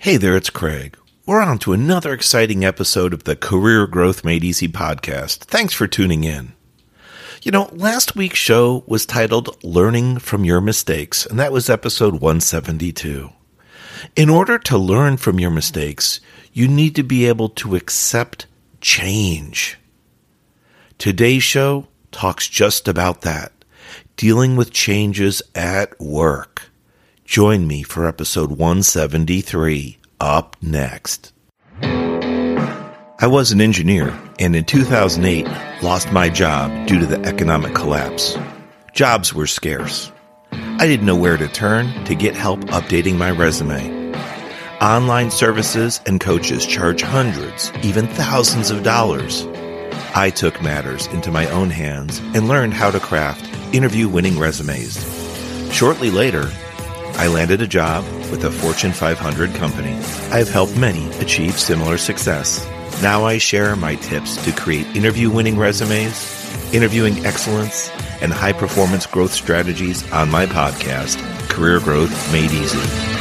Hey there, it's Craig. We're on to another exciting episode of the Career Growth Made Easy podcast. Thanks for tuning in. You know, last week's show was titled Learning from Your Mistakes, and that was episode 172. In order to learn from your mistakes, you need to be able to accept change. Today's show talks just about that dealing with changes at work. Join me for episode 173 up next. I was an engineer and in 2008 lost my job due to the economic collapse. Jobs were scarce. I didn't know where to turn to get help updating my resume. Online services and coaches charge hundreds, even thousands of dollars. I took matters into my own hands and learned how to craft interview winning resumes. Shortly later, I landed a job with a Fortune 500 company. I have helped many achieve similar success. Now I share my tips to create interview winning resumes, interviewing excellence, and high performance growth strategies on my podcast, Career Growth Made Easy.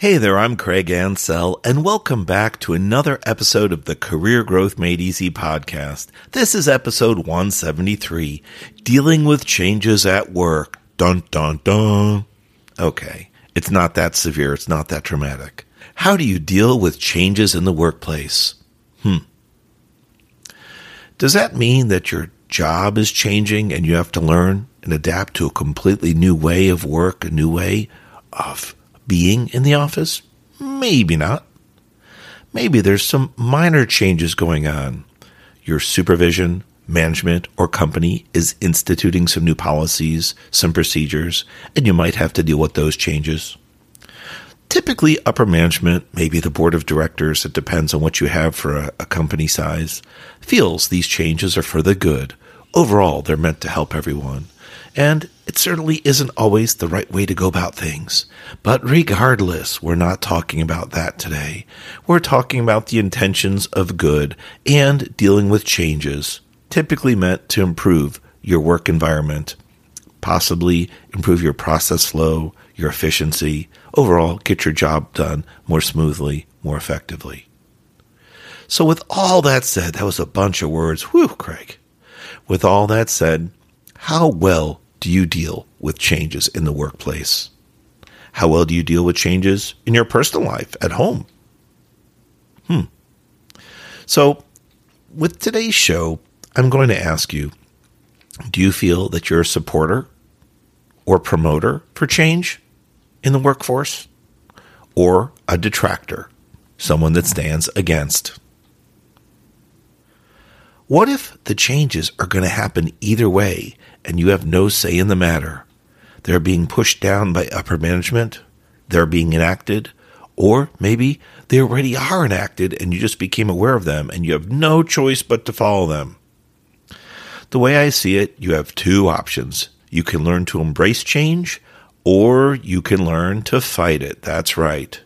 Hey there, I'm Craig Ancel, and welcome back to another episode of the Career Growth Made Easy podcast. This is episode 173 Dealing with Changes at Work. Dun dun dun. Okay, it's not that severe, it's not that dramatic. How do you deal with changes in the workplace? Hmm. Does that mean that your job is changing and you have to learn and adapt to a completely new way of work, a new way of being in the office? Maybe not. Maybe there's some minor changes going on. Your supervision, management, or company is instituting some new policies, some procedures, and you might have to deal with those changes. Typically, upper management, maybe the board of directors, it depends on what you have for a, a company size, feels these changes are for the good. Overall, they're meant to help everyone. And it certainly isn't always the right way to go about things. But regardless, we're not talking about that today. We're talking about the intentions of good and dealing with changes, typically meant to improve your work environment, possibly improve your process flow, your efficiency, overall get your job done more smoothly, more effectively. So with all that said, that was a bunch of words. Whew, Craig. With all that said, how well do you deal with changes in the workplace? How well do you deal with changes in your personal life at home? Hmm. So, with today's show, I'm going to ask you do you feel that you're a supporter or promoter for change in the workforce or a detractor, someone that stands against? What if the changes are going to happen either way and you have no say in the matter? They're being pushed down by upper management, they're being enacted, or maybe they already are enacted and you just became aware of them and you have no choice but to follow them. The way I see it, you have two options. You can learn to embrace change, or you can learn to fight it. That's right.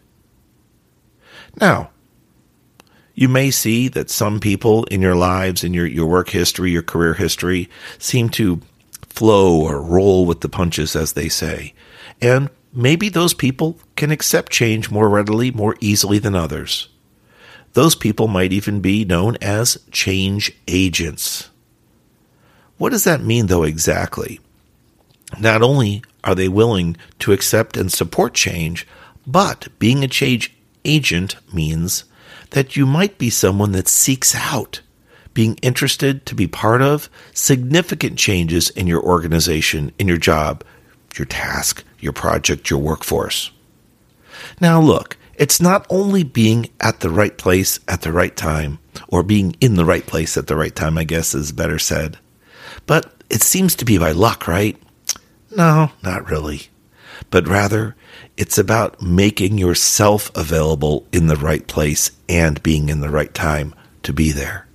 Now, you may see that some people in your lives, in your, your work history, your career history, seem to flow or roll with the punches, as they say. And maybe those people can accept change more readily, more easily than others. Those people might even be known as change agents. What does that mean, though, exactly? Not only are they willing to accept and support change, but being a change agent means that you might be someone that seeks out being interested to be part of significant changes in your organization, in your job, your task, your project, your workforce. Now, look, it's not only being at the right place at the right time, or being in the right place at the right time, I guess is better said, but it seems to be by luck, right? No, not really. But rather, it's about making yourself available in the right place and being in the right time to be there.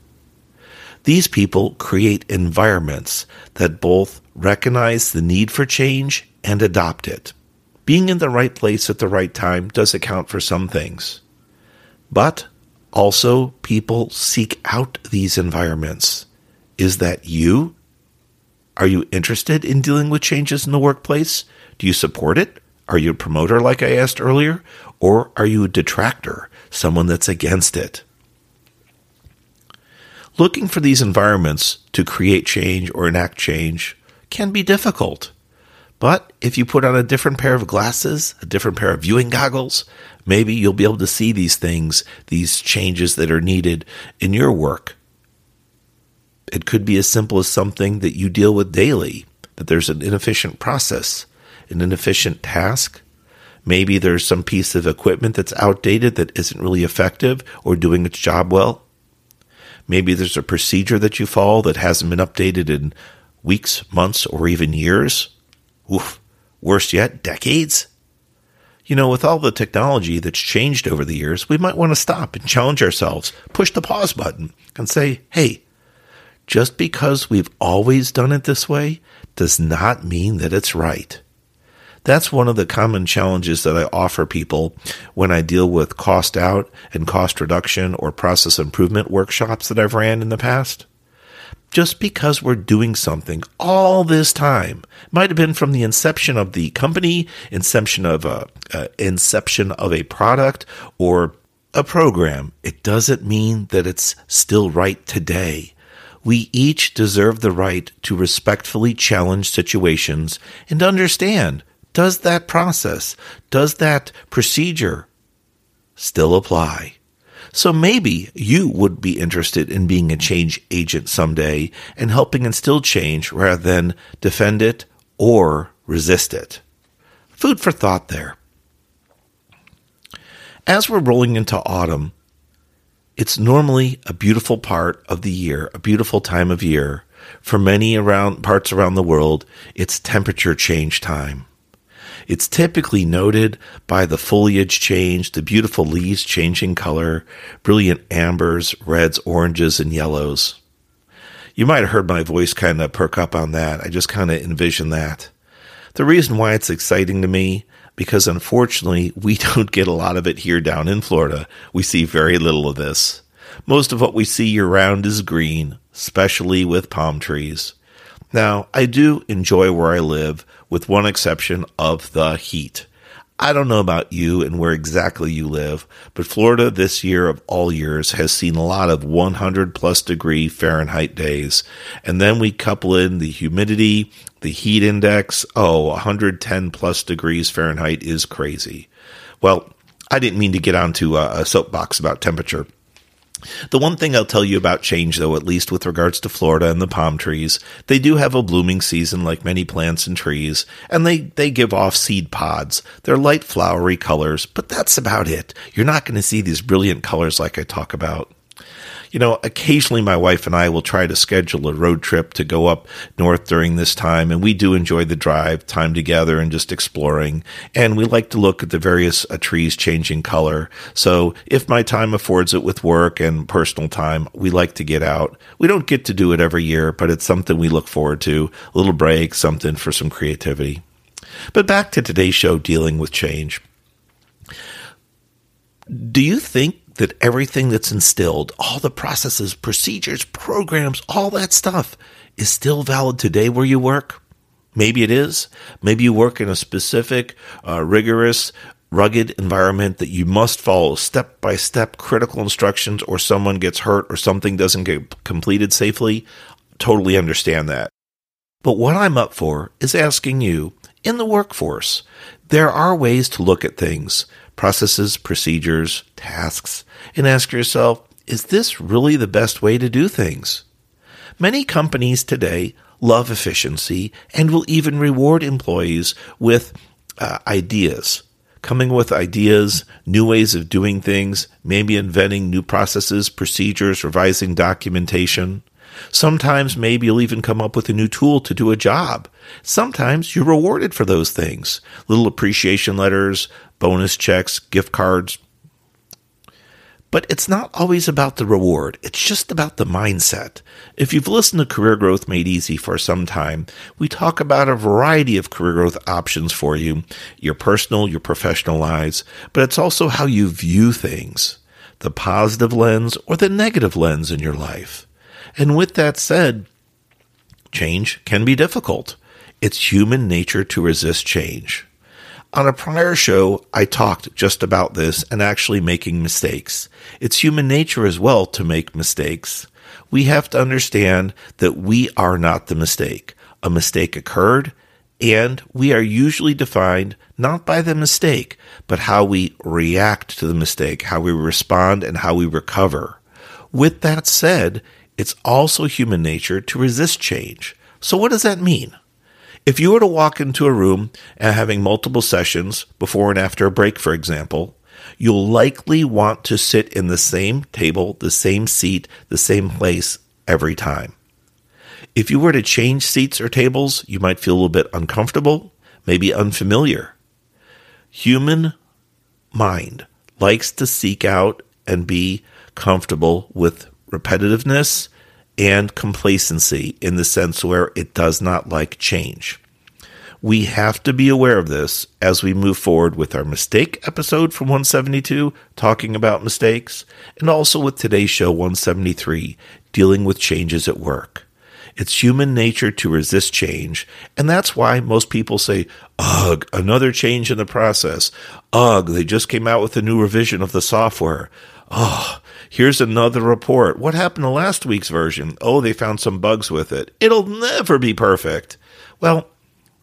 These people create environments that both recognize the need for change and adopt it. Being in the right place at the right time does account for some things. But also, people seek out these environments. Is that you? Are you interested in dealing with changes in the workplace? Do you support it? Are you a promoter, like I asked earlier? Or are you a detractor, someone that's against it? Looking for these environments to create change or enact change can be difficult. But if you put on a different pair of glasses, a different pair of viewing goggles, maybe you'll be able to see these things, these changes that are needed in your work. It could be as simple as something that you deal with daily, that there's an inefficient process, an inefficient task. Maybe there's some piece of equipment that's outdated that isn't really effective or doing its job well. Maybe there's a procedure that you follow that hasn't been updated in weeks, months, or even years. Oof, worse yet, decades. You know, with all the technology that's changed over the years, we might want to stop and challenge ourselves, push the pause button, and say, hey, just because we've always done it this way does not mean that it's right. That's one of the common challenges that I offer people when I deal with cost out and cost reduction or process improvement workshops that I've ran in the past. Just because we're doing something all this time might have been from the inception of the company inception of a uh, inception of a product or a program it doesn't mean that it's still right today. We each deserve the right to respectfully challenge situations and understand does that process does that procedure still apply so maybe you would be interested in being a change agent someday and helping instill change rather than defend it or resist it. Food for thought there. As we're rolling into autumn, it's normally a beautiful part of the year, a beautiful time of year. For many around parts around the world, it's temperature change time. It's typically noted by the foliage change, the beautiful leaves changing color, brilliant ambers, reds, oranges, and yellows. You might have heard my voice kind of perk up on that. I just kind of envision that. The reason why it's exciting to me, because unfortunately, we don't get a lot of it here down in Florida. We see very little of this. Most of what we see year round is green, especially with palm trees. Now, I do enjoy where I live, with one exception of the heat. I don't know about you and where exactly you live, but Florida this year of all years has seen a lot of 100 plus degree Fahrenheit days. And then we couple in the humidity, the heat index. Oh, 110 plus degrees Fahrenheit is crazy. Well, I didn't mean to get onto a soapbox about temperature. The one thing I'll tell you about change, though, at least with regards to Florida and the palm trees, they do have a blooming season like many plants and trees, and they, they give off seed pods. They're light flowery colors, but that's about it. You're not going to see these brilliant colors like I talk about you know, occasionally my wife and I will try to schedule a road trip to go up north during this time, and we do enjoy the drive, time together, and just exploring. And we like to look at the various uh, trees changing color. So if my time affords it with work and personal time, we like to get out. We don't get to do it every year, but it's something we look forward to. A little break, something for some creativity. But back to today's show dealing with change. Do you think that everything that's instilled, all the processes, procedures, programs, all that stuff is still valid today where you work? Maybe it is. Maybe you work in a specific, uh, rigorous, rugged environment that you must follow step by step critical instructions or someone gets hurt or something doesn't get completed safely. Totally understand that. But what I'm up for is asking you in the workforce, there are ways to look at things processes, procedures, tasks, and ask yourself, is this really the best way to do things? Many companies today love efficiency and will even reward employees with uh, ideas, coming with ideas, new ways of doing things, maybe inventing new processes, procedures, revising documentation. Sometimes maybe you'll even come up with a new tool to do a job. Sometimes you're rewarded for those things. Little appreciation letters, bonus checks, gift cards. But it's not always about the reward. It's just about the mindset. If you've listened to Career Growth Made Easy for some time, we talk about a variety of career growth options for you, your personal, your professional lives, but it's also how you view things, the positive lens or the negative lens in your life. And with that said, change can be difficult. It's human nature to resist change. On a prior show, I talked just about this and actually making mistakes. It's human nature as well to make mistakes. We have to understand that we are not the mistake. A mistake occurred, and we are usually defined not by the mistake, but how we react to the mistake, how we respond, and how we recover. With that said, it's also human nature to resist change. So, what does that mean? If you were to walk into a room and having multiple sessions before and after a break, for example, you'll likely want to sit in the same table, the same seat, the same place every time. If you were to change seats or tables, you might feel a little bit uncomfortable, maybe unfamiliar. Human mind likes to seek out and be comfortable with repetitiveness and complacency in the sense where it does not like change. We have to be aware of this as we move forward with our mistake episode from 172, talking about mistakes, and also with today's show 173, dealing with changes at work. It's human nature to resist change, and that's why most people say, Ugh, another change in the process. Ugh, they just came out with a new revision of the software. Oh, here's another report. What happened to last week's version? Oh, they found some bugs with it. It'll never be perfect. Well,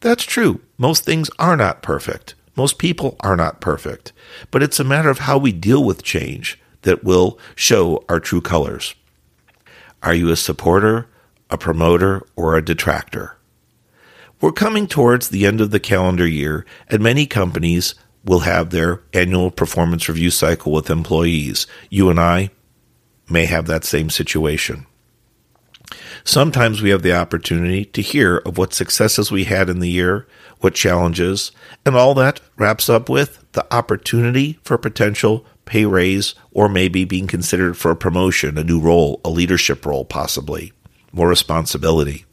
that's true. Most things are not perfect. Most people are not perfect. But it's a matter of how we deal with change that will show our true colors. Are you a supporter, a promoter, or a detractor? We're coming towards the end of the calendar year, and many companies will have their annual performance review cycle with employees. You and I may have that same situation. Sometimes we have the opportunity to hear of what successes we had in the year, what challenges, and all that wraps up with the opportunity for potential pay raise or maybe being considered for a promotion, a new role, a leadership role, possibly, more responsibility.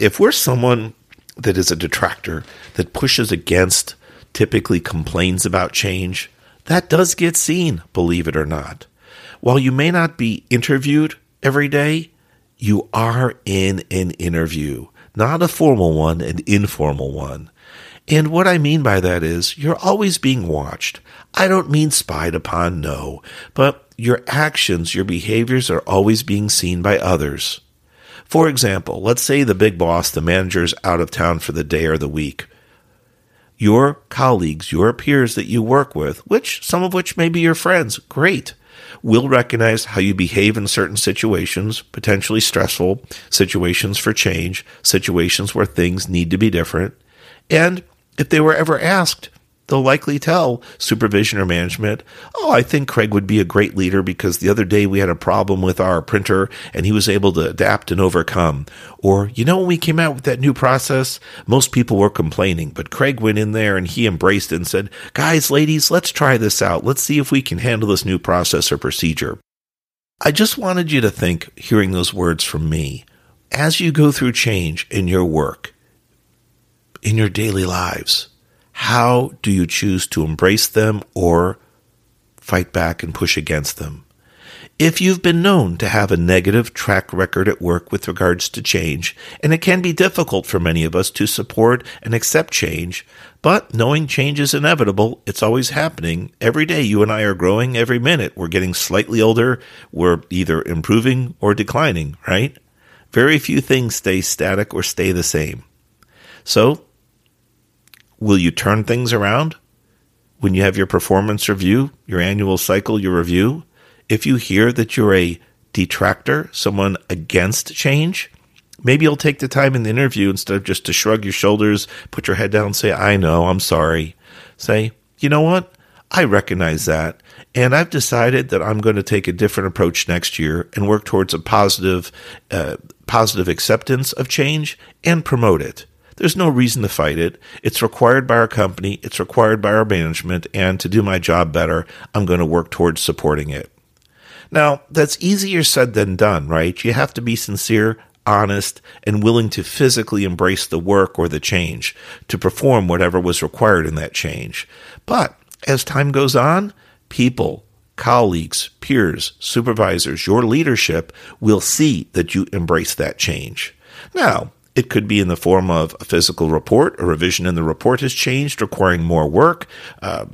If we're someone that is a detractor, that pushes against typically complains about change, that does get seen, believe it or not. While you may not be interviewed every day, you are in an interview, not a formal one, an informal one. And what I mean by that is you're always being watched. I don't mean spied upon, no, but your actions, your behaviors are always being seen by others. For example, let's say the big boss, the manager's out of town for the day or the week your colleagues, your peers that you work with, which some of which may be your friends, great, will recognize how you behave in certain situations, potentially stressful situations for change, situations where things need to be different. And if they were ever asked, they'll likely tell supervision or management, Oh, I think Craig would be a great leader because the other day we had a problem with our printer and he was able to adapt and overcome. Or, you know, when we came out with that new process, most people were complaining, but Craig went in there and he embraced it and said, Guys, ladies, let's try this out. Let's see if we can handle this new process or procedure. I just wanted you to think, hearing those words from me, as you go through change in your work, in your daily lives, how do you choose to embrace them or fight back and push against them? If you've been known to have a negative track record at work with regards to change, and it can be difficult for many of us to support and accept change, but knowing change is inevitable, it's always happening. Every day you and I are growing, every minute we're getting slightly older, we're either improving or declining, right? Very few things stay static or stay the same. So Will you turn things around when you have your performance review, your annual cycle, your review? If you hear that you're a detractor, someone against change, maybe you'll take the time in the interview instead of just to shrug your shoulders, put your head down and say, I know, I'm sorry. Say, you know what? I recognize that. And I've decided that I'm going to take a different approach next year and work towards a positive, uh, positive acceptance of change and promote it. There's no reason to fight it. It's required by our company, it's required by our management, and to do my job better, I'm going to work towards supporting it. Now, that's easier said than done, right? You have to be sincere, honest, and willing to physically embrace the work or the change, to perform whatever was required in that change. But as time goes on, people, colleagues, peers, supervisors, your leadership will see that you embrace that change. Now, It could be in the form of a physical report, a revision in the report has changed, requiring more work. Uh,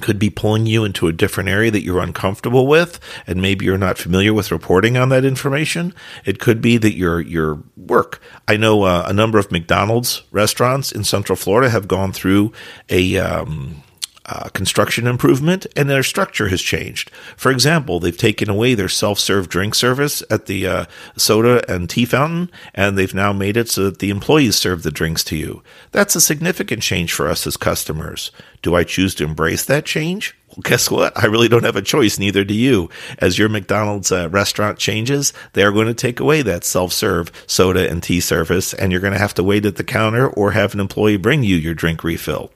could be pulling you into a different area that you're uncomfortable with and maybe you're not familiar with reporting on that information. It could be that your your work. I know uh, a number of mcdonald's restaurants in central florida have gone through a um, uh, construction improvement and their structure has changed. For example, they've taken away their self serve drink service at the uh, soda and tea fountain, and they've now made it so that the employees serve the drinks to you. That's a significant change for us as customers. Do I choose to embrace that change? Well, guess what? I really don't have a choice, neither do you. As your McDonald's uh, restaurant changes, they are going to take away that self serve soda and tea service, and you're going to have to wait at the counter or have an employee bring you your drink refill.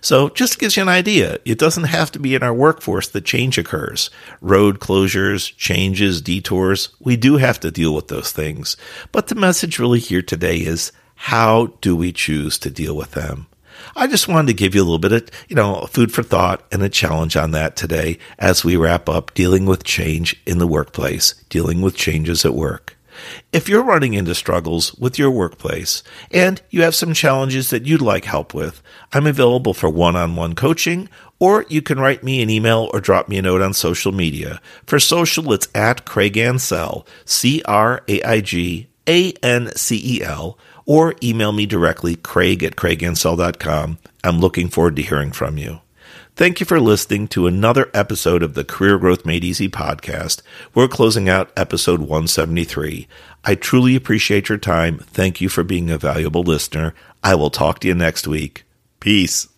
So just gives you an idea. It doesn't have to be in our workforce that change occurs. Road closures, changes, detours, we do have to deal with those things. But the message really here today is how do we choose to deal with them? I just wanted to give you a little bit of, you know, food for thought and a challenge on that today as we wrap up dealing with change in the workplace, dealing with changes at work. If you're running into struggles with your workplace and you have some challenges that you'd like help with, I'm available for one on one coaching, or you can write me an email or drop me a note on social media. For social, it's at Craig Ancel, C R A I G A N C E L, or email me directly, craig at craigancel.com. I'm looking forward to hearing from you. Thank you for listening to another episode of the Career Growth Made Easy podcast. We're closing out episode 173. I truly appreciate your time. Thank you for being a valuable listener. I will talk to you next week. Peace.